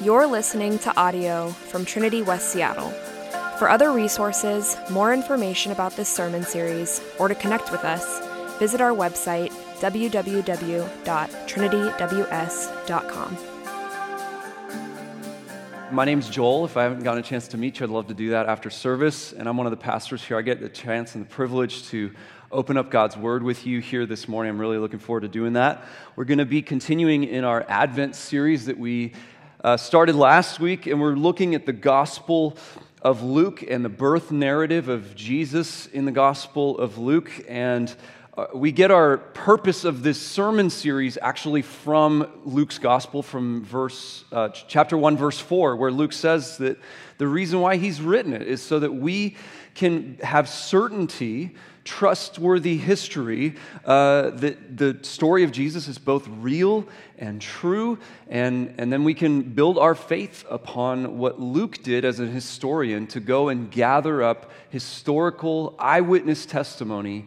You're listening to audio from Trinity West Seattle. For other resources, more information about this sermon series, or to connect with us, visit our website www.trinityws.com. My name's Joel. If I haven't gotten a chance to meet you, I'd love to do that after service. And I'm one of the pastors here. I get the chance and the privilege to open up God's Word with you here this morning. I'm really looking forward to doing that. We're going to be continuing in our Advent series that we uh, started last week, and we're looking at the Gospel of Luke and the birth narrative of Jesus in the Gospel of Luke. And we get our purpose of this sermon series actually from Luke's Gospel, from verse, uh, chapter 1, verse 4, where Luke says that the reason why he's written it is so that we can have certainty trustworthy history uh, that the story of Jesus is both real and true, and, and then we can build our faith upon what Luke did as a historian to go and gather up historical eyewitness testimony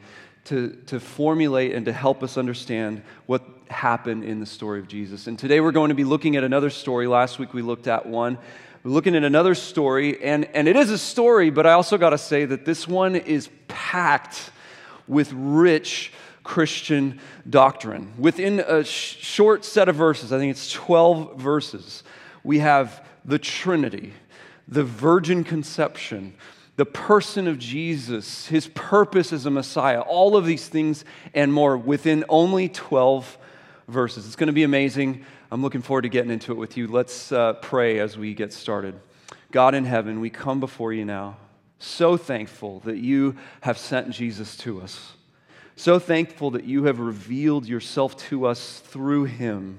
to, to formulate and to help us understand what happened in the story of Jesus. And today we're going to be looking at another story. Last week we looked at one. We're looking at another story, and, and it is a story, but I also got to say that this one is packed with rich Christian doctrine. Within a sh- short set of verses, I think it's 12 verses, we have the Trinity, the virgin conception, the person of Jesus, his purpose as a Messiah, all of these things and more within only 12 verses. It's going to be amazing. I'm looking forward to getting into it with you. Let's uh, pray as we get started. God in heaven, we come before you now, so thankful that you have sent Jesus to us, so thankful that you have revealed yourself to us through him,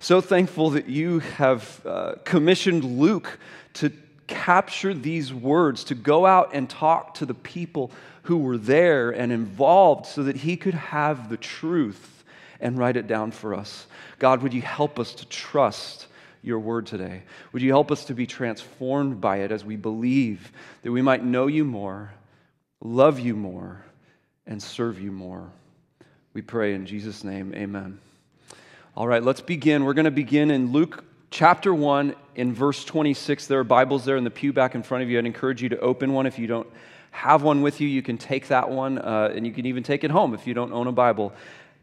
so thankful that you have uh, commissioned Luke to capture these words, to go out and talk to the people who were there and involved so that he could have the truth and write it down for us. God, would you help us to trust your word today? Would you help us to be transformed by it as we believe that we might know you more, love you more, and serve you more? We pray in Jesus' name, amen. All right, let's begin. We're going to begin in Luke chapter 1 in verse 26. There are Bibles there in the pew back in front of you. I'd encourage you to open one if you don't have one with you. You can take that one, uh, and you can even take it home if you don't own a Bible.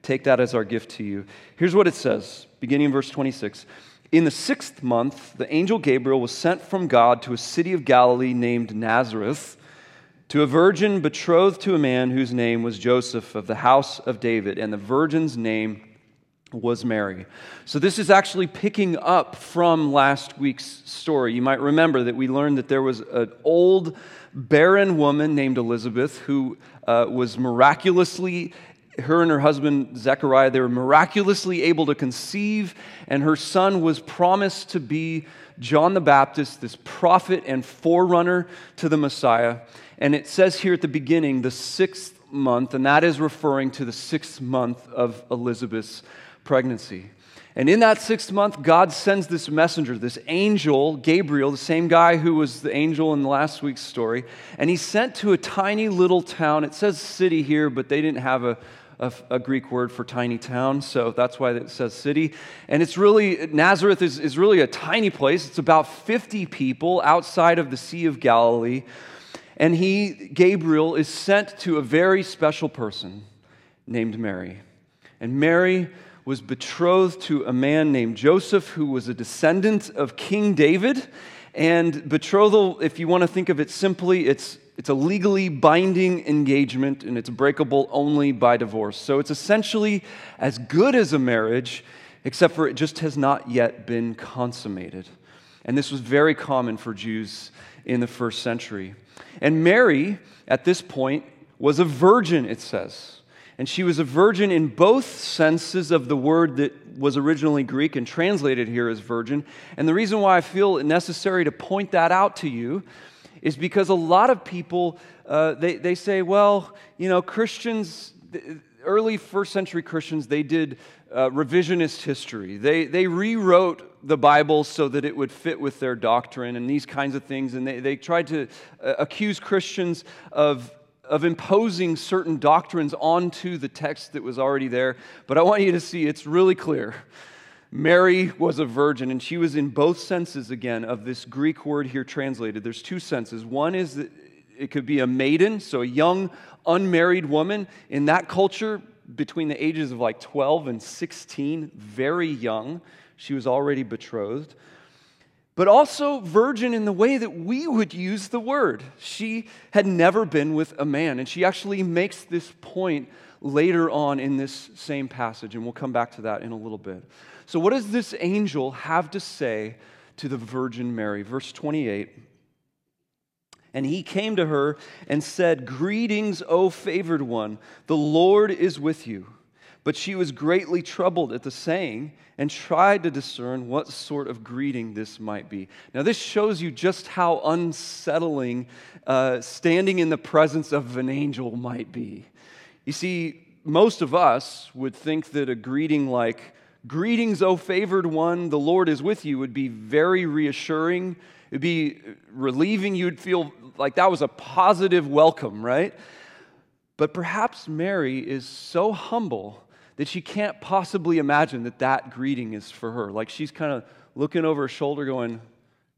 Take that as our gift to you. Here's what it says, beginning in verse 26. In the sixth month, the angel Gabriel was sent from God to a city of Galilee named Nazareth to a virgin betrothed to a man whose name was Joseph of the house of David, and the virgin's name was Mary. So, this is actually picking up from last week's story. You might remember that we learned that there was an old barren woman named Elizabeth who uh, was miraculously her and her husband Zechariah, they were miraculously able to conceive, and her son was promised to be John the Baptist, this prophet and forerunner to the Messiah. And it says here at the beginning, the sixth month, and that is referring to the sixth month of Elizabeth's pregnancy. And in that sixth month, God sends this messenger, this angel, Gabriel, the same guy who was the angel in last week's story. And he's sent to a tiny little town. It says city here, but they didn't have a, a, a, Greek word for tiny town, so that's why it says city. And it's really, Nazareth is, is really a tiny place. It's about 50 people outside of the Sea of Galilee. And he, Gabriel, is sent to a very special person named Mary. And Mary was betrothed to a man named Joseph, who was a descendant of King David. And betrothal, if you want to think of it simply, it's it's a legally binding engagement and it's breakable only by divorce. So it's essentially as good as a marriage, except for it just has not yet been consummated. And this was very common for Jews in the first century. And Mary, at this point, was a virgin, it says. And she was a virgin in both senses of the word that was originally Greek and translated here as virgin. And the reason why I feel it necessary to point that out to you is because a lot of people, uh, they, they say, well, you know, Christians, early first century Christians, they did uh, revisionist history. They, they rewrote the Bible so that it would fit with their doctrine and these kinds of things. And they, they tried to uh, accuse Christians of of imposing certain doctrines onto the text that was already there, but I want you to see it's really clear. Mary was a virgin, and she was in both senses again of this Greek word here translated. There's two senses. One is that it could be a maiden, so a young, unmarried woman. In that culture, between the ages of like 12 and 16, very young, she was already betrothed. But also virgin in the way that we would use the word. She had never been with a man, and she actually makes this point later on in this same passage, and we'll come back to that in a little bit. So, what does this angel have to say to the Virgin Mary? Verse 28. And he came to her and said, Greetings, O favored one, the Lord is with you. But she was greatly troubled at the saying and tried to discern what sort of greeting this might be. Now, this shows you just how unsettling uh, standing in the presence of an angel might be. You see, most of us would think that a greeting like, Greetings, O favored one, the Lord is with you, would be very reassuring. It'd be relieving. You'd feel like that was a positive welcome, right? But perhaps Mary is so humble that she can't possibly imagine that that greeting is for her. Like she's kind of looking over her shoulder, going,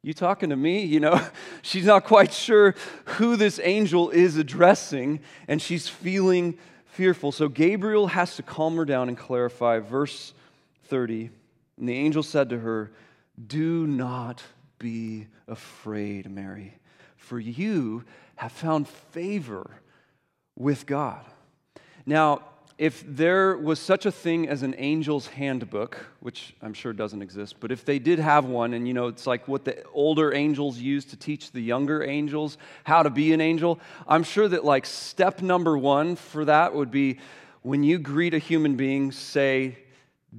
You talking to me? You know, she's not quite sure who this angel is addressing, and she's feeling fearful. So Gabriel has to calm her down and clarify. Verse 30 And the angel said to her, Do not be afraid, Mary, for you have found favor with God. Now, if there was such a thing as an angel's handbook, which I'm sure doesn't exist, but if they did have one, and you know, it's like what the older angels used to teach the younger angels how to be an angel, I'm sure that like step number one for that would be when you greet a human being, say,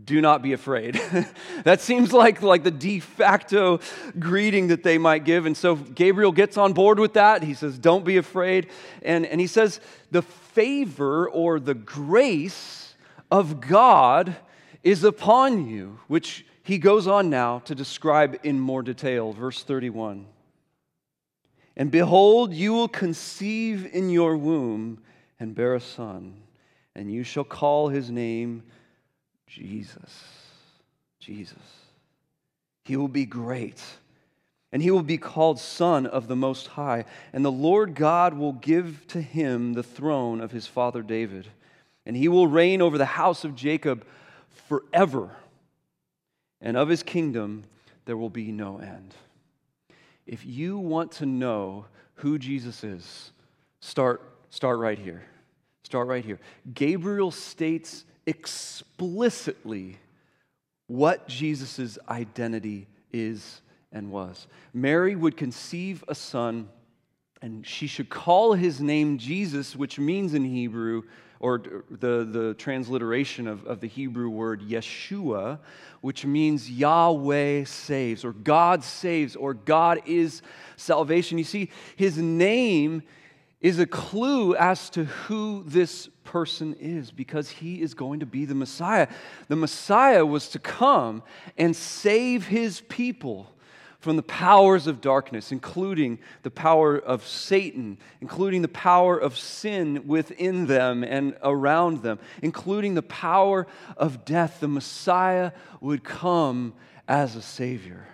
do not be afraid. that seems like, like the de facto greeting that they might give. And so Gabriel gets on board with that. He says, Don't be afraid. And, and he says, The favor or the grace of God is upon you, which he goes on now to describe in more detail. Verse 31. And behold, you will conceive in your womb and bear a son, and you shall call his name Jesus. Jesus. He will be great, and he will be called Son of the Most High. And the Lord God will give to him the throne of his father David, and he will reign over the house of Jacob forever. And of his kingdom there will be no end. If you want to know who Jesus is, start, start right here. Start right here. Gabriel states explicitly what Jesus' identity is and was. Mary would conceive a son, and she should call his name Jesus, which means in Hebrew, or the, the transliteration of, of the Hebrew word Yeshua, which means Yahweh saves, or God saves, or God is salvation. You see, his name is a clue as to who this person is because he is going to be the Messiah. The Messiah was to come and save his people from the powers of darkness, including the power of Satan, including the power of sin within them and around them, including the power of death. The Messiah would come as a Savior.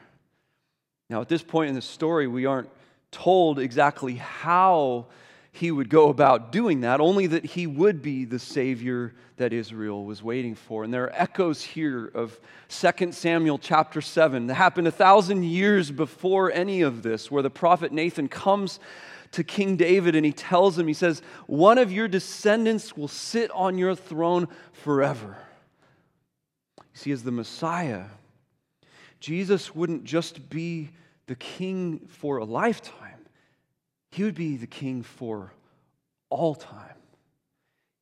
Now, at this point in the story, we aren't told exactly how he would go about doing that, only that he would be the Savior that Israel was waiting for. And there are echoes here of 2 Samuel chapter 7 that happened a thousand years before any of this, where the prophet Nathan comes to King David and he tells him, he says, One of your descendants will sit on your throne forever. You see, as the Messiah, Jesus wouldn't just be the king for a lifetime he would be the king for all time.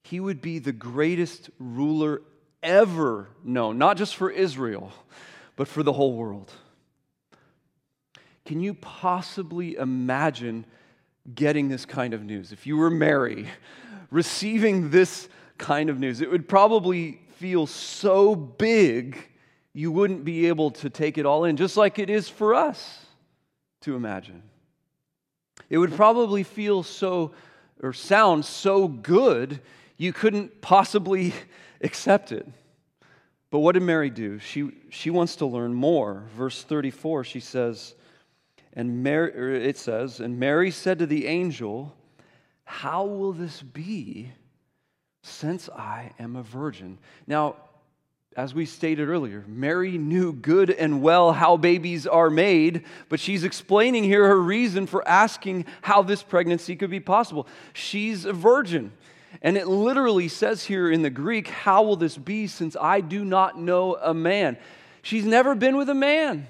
He would be the greatest ruler ever known, not just for Israel, but for the whole world. Can you possibly imagine getting this kind of news? If you were Mary, receiving this kind of news, it would probably feel so big you wouldn't be able to take it all in, just like it is for us to imagine. It would probably feel so or sound so good you couldn't possibly accept it. But what did Mary do? She, she wants to learn more. Verse 34, she says, and Mary, it says, and Mary said to the angel, How will this be since I am a virgin? Now, as we stated earlier, Mary knew good and well how babies are made, but she's explaining here her reason for asking how this pregnancy could be possible. She's a virgin. And it literally says here in the Greek, How will this be since I do not know a man? She's never been with a man.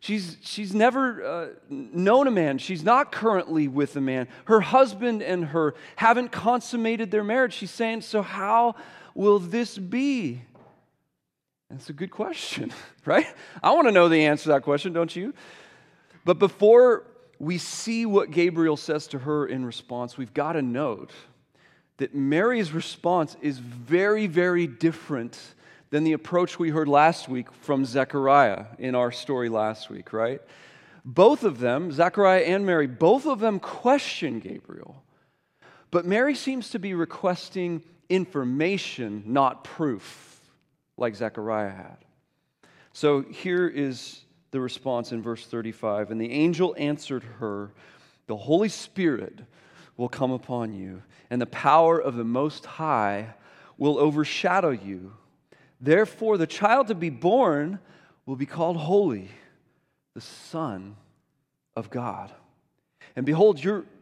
She's, she's never uh, known a man. She's not currently with a man. Her husband and her haven't consummated their marriage. She's saying, So, how will this be? That's a good question, right? I want to know the answer to that question, don't you? But before we see what Gabriel says to her in response, we've got to note that Mary's response is very, very different than the approach we heard last week from Zechariah in our story last week, right? Both of them, Zechariah and Mary, both of them question Gabriel. But Mary seems to be requesting information, not proof, like Zechariah had. So here is the response in verse 35 And the angel answered her, The Holy Spirit will come upon you, and the power of the Most High will overshadow you. Therefore, the child to be born will be called Holy, the Son of God. And behold, your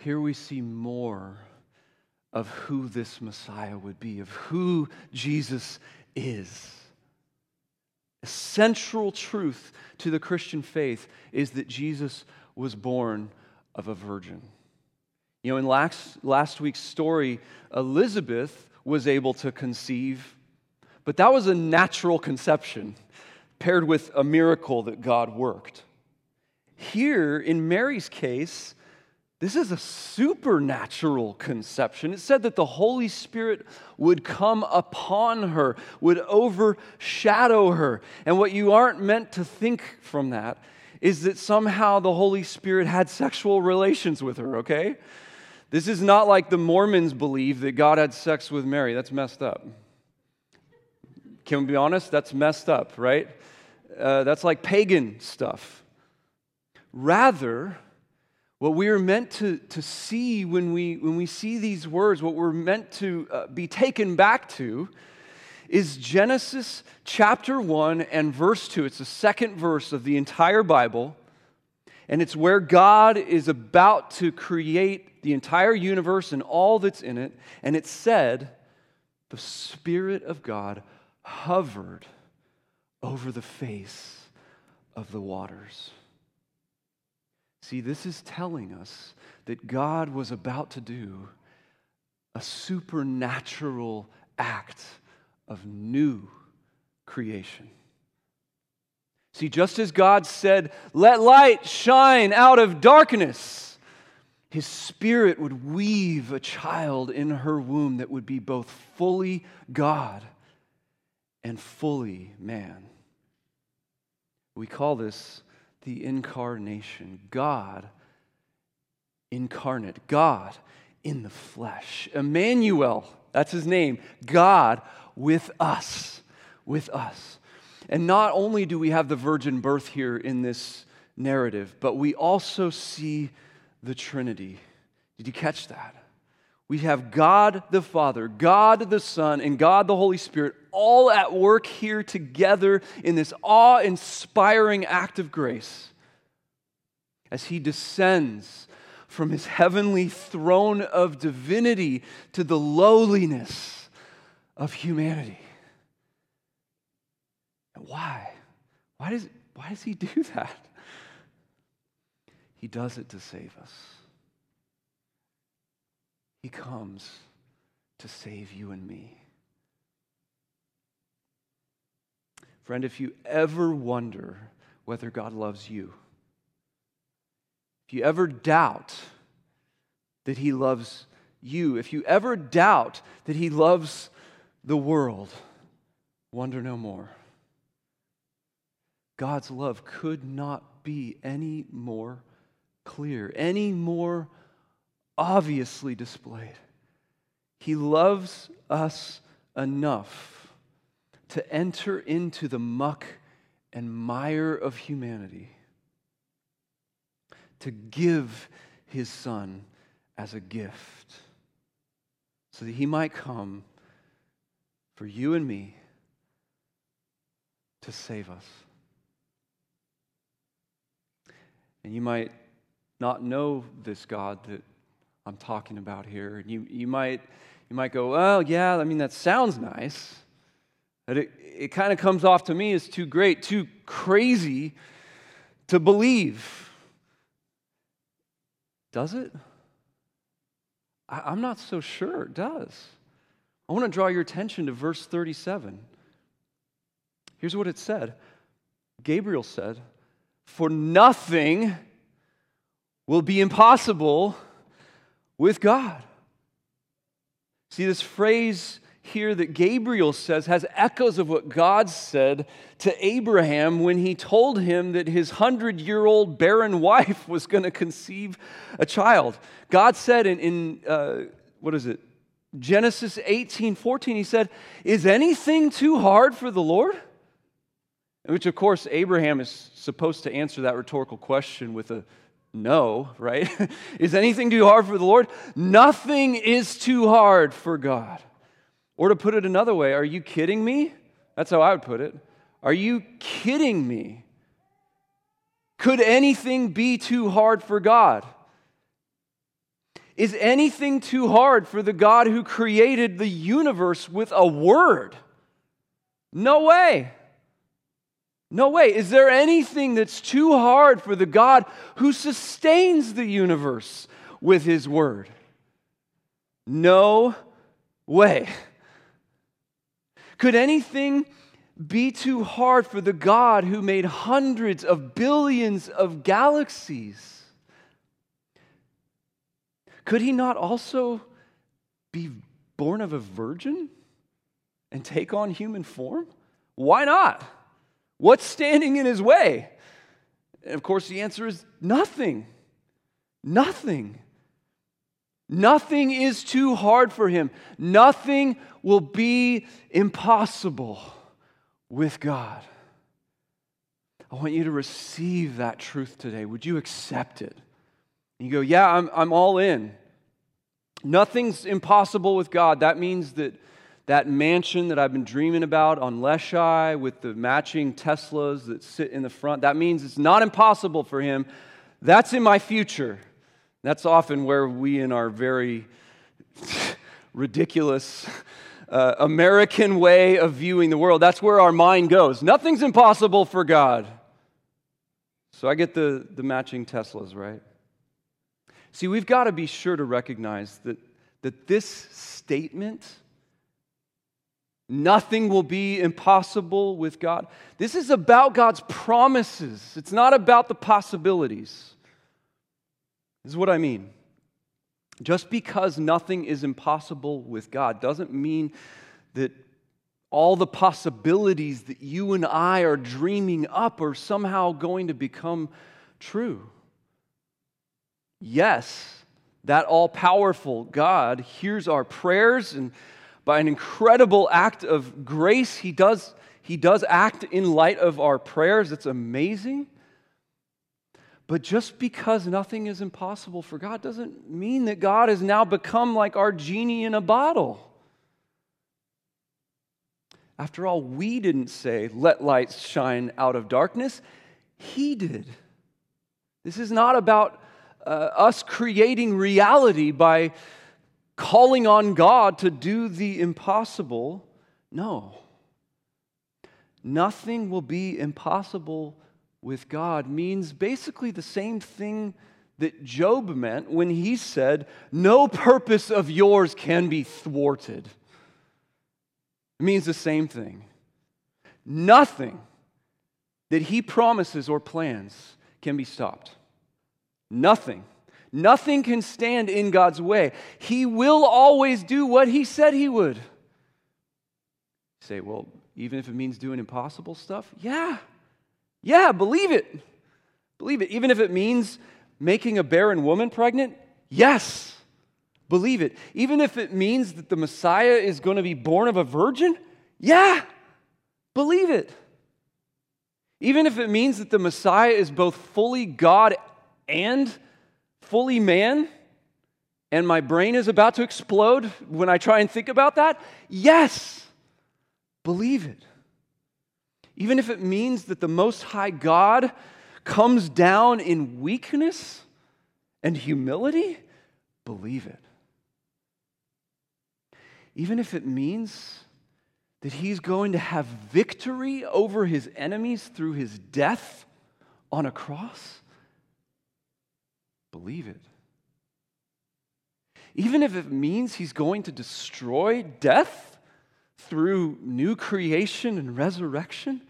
Here we see more of who this Messiah would be, of who Jesus is. A central truth to the Christian faith is that Jesus was born of a virgin. You know, in last, last week's story, Elizabeth was able to conceive, but that was a natural conception paired with a miracle that God worked. Here, in Mary's case, this is a supernatural conception. It said that the Holy Spirit would come upon her, would overshadow her. And what you aren't meant to think from that is that somehow the Holy Spirit had sexual relations with her, okay? This is not like the Mormons believe that God had sex with Mary. That's messed up. Can we be honest? That's messed up, right? Uh, that's like pagan stuff. Rather, what we are meant to, to see when we, when we see these words, what we're meant to uh, be taken back to, is Genesis chapter 1 and verse 2. It's the second verse of the entire Bible. And it's where God is about to create the entire universe and all that's in it. And it said, the Spirit of God hovered over the face of the waters. See, this is telling us that God was about to do a supernatural act of new creation. See, just as God said, Let light shine out of darkness, his spirit would weave a child in her womb that would be both fully God and fully man. We call this the incarnation. God incarnate, God in the flesh. Emmanuel, that's his name. God with us, with us. And not only do we have the virgin birth here in this narrative, but we also see the Trinity. Did you catch that? We have God the Father, God the Son, and God the Holy Spirit all at work here together in this awe inspiring act of grace as He descends from His heavenly throne of divinity to the lowliness of humanity. Why? Why does, why does he do that? He does it to save us. He comes to save you and me. Friend, if you ever wonder whether God loves you, if you ever doubt that He loves you, if you ever doubt that He loves the world, wonder no more. God's love could not be any more clear, any more obviously displayed. He loves us enough to enter into the muck and mire of humanity, to give his son as a gift, so that he might come for you and me to save us. And you might not know this God that I'm talking about here. And you, you, might, you might go, well, yeah, I mean, that sounds nice. It, it kind of comes off to me as too great, too crazy to believe. Does it? I, I'm not so sure it does. I want to draw your attention to verse 37. Here's what it said Gabriel said, For nothing will be impossible with God. See, this phrase here that Gabriel says has echoes of what God said to Abraham when he told him that his hundred year old barren wife was going to conceive a child. God said in, in uh, what is it? Genesis 18 14, he said, Is anything too hard for the Lord? Which, of course, Abraham is supposed to answer that rhetorical question with a no, right? is anything too hard for the Lord? Nothing is too hard for God. Or to put it another way, are you kidding me? That's how I would put it. Are you kidding me? Could anything be too hard for God? Is anything too hard for the God who created the universe with a word? No way. No way. Is there anything that's too hard for the God who sustains the universe with his word? No way. Could anything be too hard for the God who made hundreds of billions of galaxies? Could he not also be born of a virgin and take on human form? Why not? What's standing in his way? And of course, the answer is nothing. Nothing. Nothing is too hard for him. Nothing will be impossible with God. I want you to receive that truth today. Would you accept it? You go, Yeah, I'm, I'm all in. Nothing's impossible with God. That means that that mansion that I've been dreaming about on Leschi with the matching Teslas that sit in the front, that means it's not impossible for him. That's in my future. That's often where we, in our very ridiculous uh, American way of viewing the world, that's where our mind goes. Nothing's impossible for God. So I get the, the matching Teslas, right? See, we've got to be sure to recognize that, that this statement Nothing will be impossible with God. This is about God's promises, it's not about the possibilities. This is what I mean. Just because nothing is impossible with God doesn't mean that all the possibilities that you and I are dreaming up are somehow going to become true. Yes, that all powerful God hears our prayers and by an incredible act of grace, he does, he does act in light of our prayers. It's amazing. But just because nothing is impossible for God doesn't mean that God has now become like our genie in a bottle. After all, we didn't say, let light shine out of darkness. He did. This is not about uh, us creating reality by calling on God to do the impossible. No. Nothing will be impossible with God means basically the same thing that Job meant when he said, No purpose of yours can be thwarted. It means the same thing. Nothing that he promises or plans can be stopped. Nothing. Nothing can stand in God's way. He will always do what he said he would. You say, well, even if it means doing impossible stuff? Yeah. Yeah, believe it. Believe it. Even if it means making a barren woman pregnant? Yes. Believe it. Even if it means that the Messiah is going to be born of a virgin? Yeah. Believe it. Even if it means that the Messiah is both fully God and fully man, and my brain is about to explode when I try and think about that? Yes, believe it. Even if it means that the Most High God comes down in weakness and humility, believe it. Even if it means that he's going to have victory over his enemies through his death on a cross? Believe it. Even if it means he's going to destroy death through new creation and resurrection,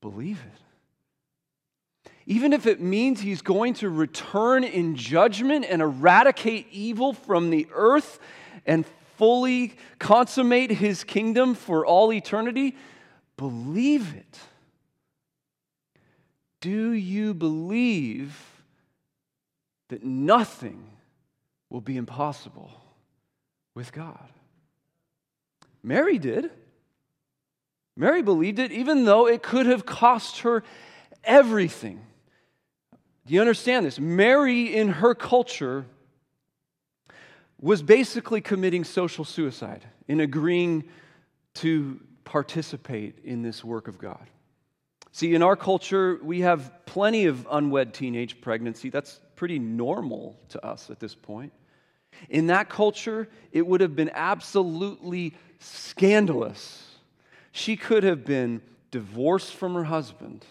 believe it. Even if it means he's going to return in judgment and eradicate evil from the earth and fully consummate his kingdom for all eternity, believe it. Do you believe that nothing will be impossible with God? Mary did. Mary believed it, even though it could have cost her everything. Do you understand this? Mary, in her culture, was basically committing social suicide in agreeing to participate in this work of God. See, in our culture, we have plenty of unwed teenage pregnancy. That's pretty normal to us at this point. In that culture, it would have been absolutely scandalous. She could have been divorced from her husband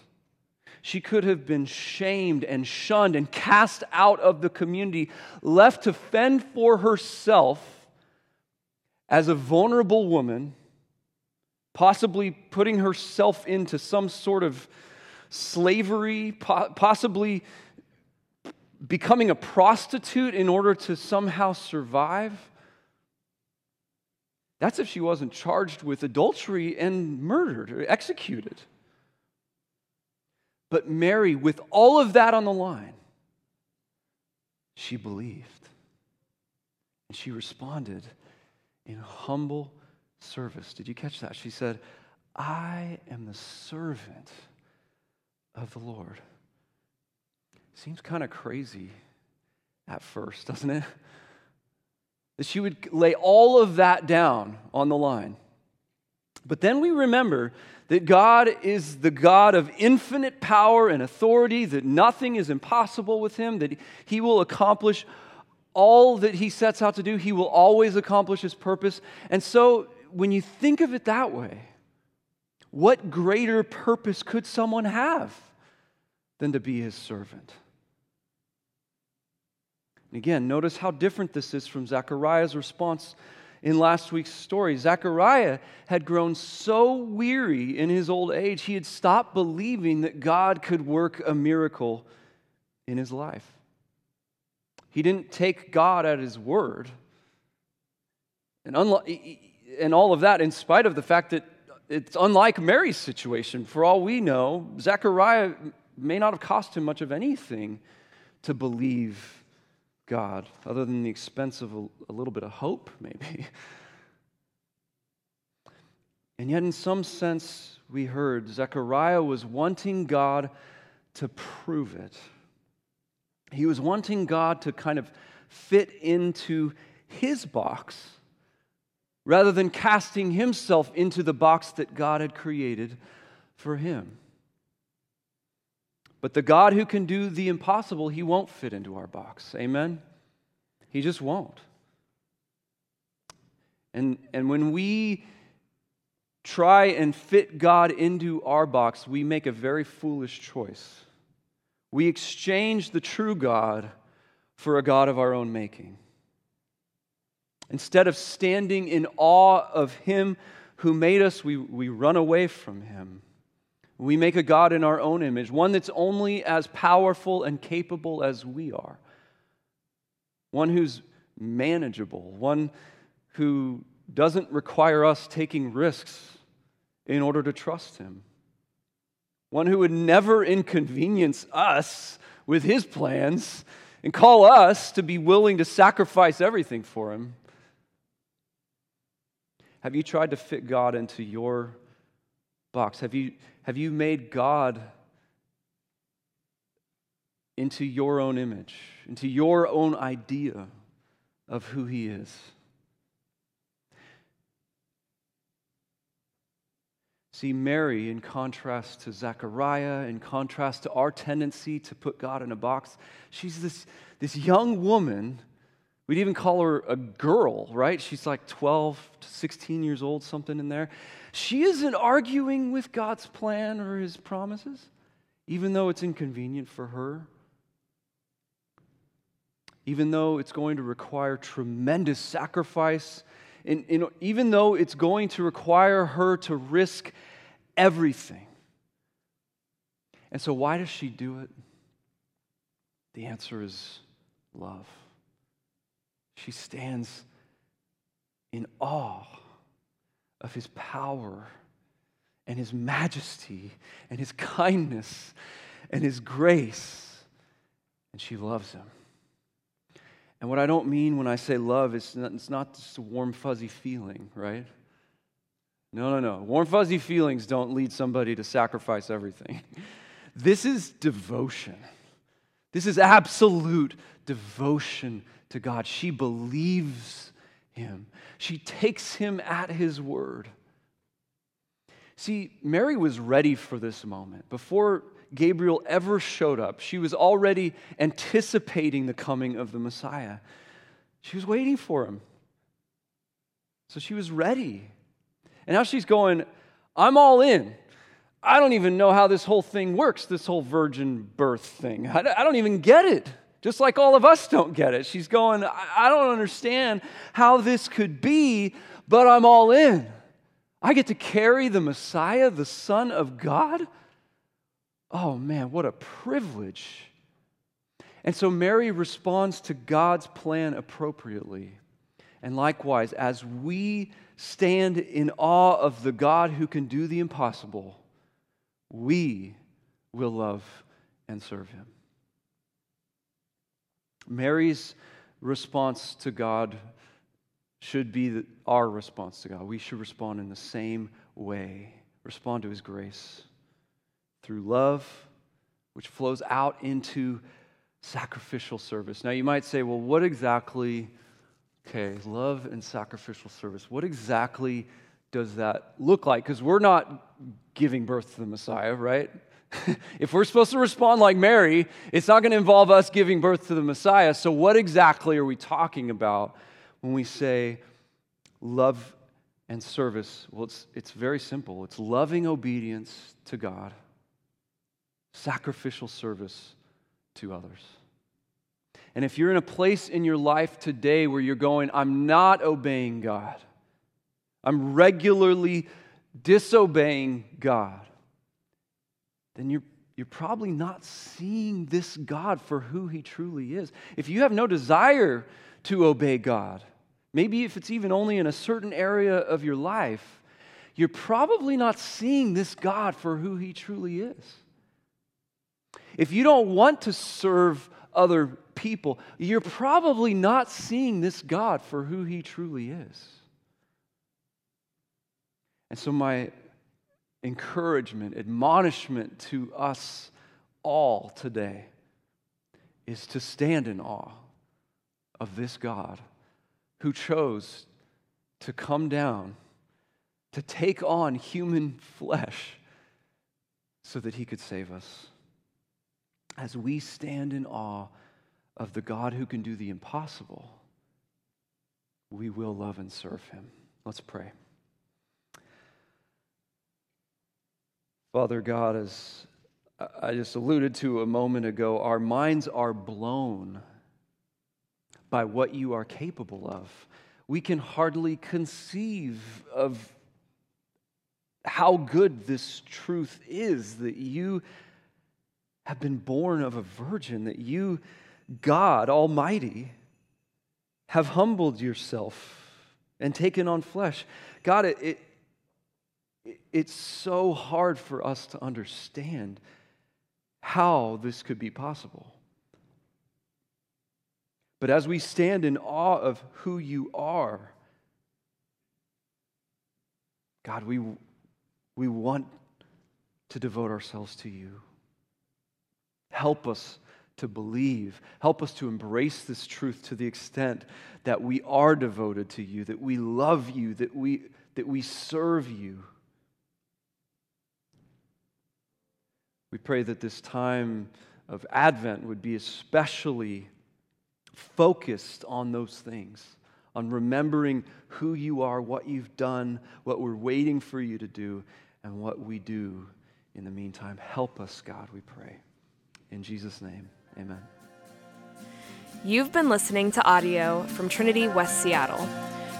she could have been shamed and shunned and cast out of the community, left to fend for herself as a vulnerable woman, possibly putting herself into some sort of slavery, possibly becoming a prostitute in order to somehow survive. That's if she wasn't charged with adultery and murdered or executed. But Mary, with all of that on the line, she believed. And she responded in humble service. Did you catch that? She said, I am the servant of the Lord. Seems kind of crazy at first, doesn't it? That she would lay all of that down on the line. But then we remember that God is the God of infinite power and authority, that nothing is impossible with him, that he will accomplish all that he sets out to do, he will always accomplish his purpose. And so when you think of it that way, what greater purpose could someone have than to be his servant? And again, notice how different this is from Zechariah's response in last week's story. Zechariah had grown so weary in his old age, he had stopped believing that God could work a miracle in his life. He didn't take God at his word. And, unlo- and all of that, in spite of the fact that it's unlike Mary's situation. For all we know, Zechariah may not have cost him much of anything to believe God, other than the expense of a, a little bit of hope, maybe. And yet, in some sense, we heard Zechariah was wanting God to prove it. He was wanting God to kind of fit into his box rather than casting himself into the box that God had created for him. But the God who can do the impossible, he won't fit into our box. Amen? He just won't. And, and when we try and fit God into our box, we make a very foolish choice. We exchange the true God for a God of our own making. Instead of standing in awe of Him who made us, we, we run away from Him. We make a God in our own image, one that's only as powerful and capable as we are, one who's manageable, one who doesn't require us taking risks in order to trust Him, one who would never inconvenience us with His plans and call us to be willing to sacrifice everything for Him. Have you tried to fit God into your box? Have you, have you made God into your own image, into your own idea of who He is? See, Mary, in contrast to Zechariah, in contrast to our tendency to put God in a box, she's this, this young woman. We'd even call her a girl, right? She's like 12 to 16 years old, something in there. She isn't arguing with God's plan or his promises, even though it's inconvenient for her. Even though it's going to require tremendous sacrifice, and, and even though it's going to require her to risk everything. And so, why does she do it? The answer is love. She stands in awe of his power and his majesty and his kindness and his grace, and she loves him. And what I don't mean when I say love is not, it's not just a warm, fuzzy feeling, right? No, no, no. Warm, fuzzy feelings don't lead somebody to sacrifice everything. This is devotion. This is absolute devotion to God. She believes him, she takes him at his word. See, Mary was ready for this moment. Before Gabriel ever showed up, she was already anticipating the coming of the Messiah. She was waiting for him. So she was ready. And now she's going, I'm all in. I don't even know how this whole thing works, this whole virgin birth thing. I don't even get it. Just like all of us don't get it. She's going, I don't understand how this could be, but I'm all in. I get to carry the Messiah, the Son of God. Oh man, what a privilege. And so Mary responds to God's plan appropriately. And likewise, as we stand in awe of the God who can do the impossible, we will love and serve him. Mary's response to God should be our response to God. We should respond in the same way, respond to his grace through love, which flows out into sacrificial service. Now, you might say, well, what exactly Okay, love and sacrificial service. What exactly does that look like? Because we're not giving birth to the Messiah, right? if we're supposed to respond like Mary, it's not going to involve us giving birth to the Messiah. So, what exactly are we talking about when we say love and service? Well, it's, it's very simple it's loving obedience to God, sacrificial service to others. And if you're in a place in your life today where you're going, I'm not obeying God, I'm regularly disobeying God, then you're, you're probably not seeing this God for who he truly is. If you have no desire to obey God, maybe if it's even only in a certain area of your life, you're probably not seeing this God for who he truly is. If you don't want to serve other people, you're probably not seeing this God for who he truly is. And so, my encouragement, admonishment to us all today is to stand in awe of this God who chose to come down, to take on human flesh so that he could save us as we stand in awe of the God who can do the impossible, we will love and serve him. Let's pray. Father God, as I just alluded to a moment ago, our minds are blown by what you are capable of. We can hardly conceive of how good this truth is that you have been born of a virgin, that you, God Almighty, have humbled yourself and taken on flesh. God, it, it, it's so hard for us to understand how this could be possible. But as we stand in awe of who you are, God, we, we want to devote ourselves to you. Help us to believe. Help us to embrace this truth to the extent that we are devoted to you, that we love you, that we, that we serve you. We pray that this time of Advent would be especially focused on those things, on remembering who you are, what you've done, what we're waiting for you to do, and what we do in the meantime. Help us, God, we pray. In Jesus' name, amen. You've been listening to audio from Trinity West Seattle.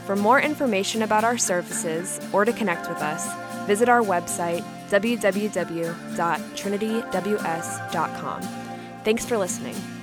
For more information about our services or to connect with us, visit our website, www.trinityws.com. Thanks for listening.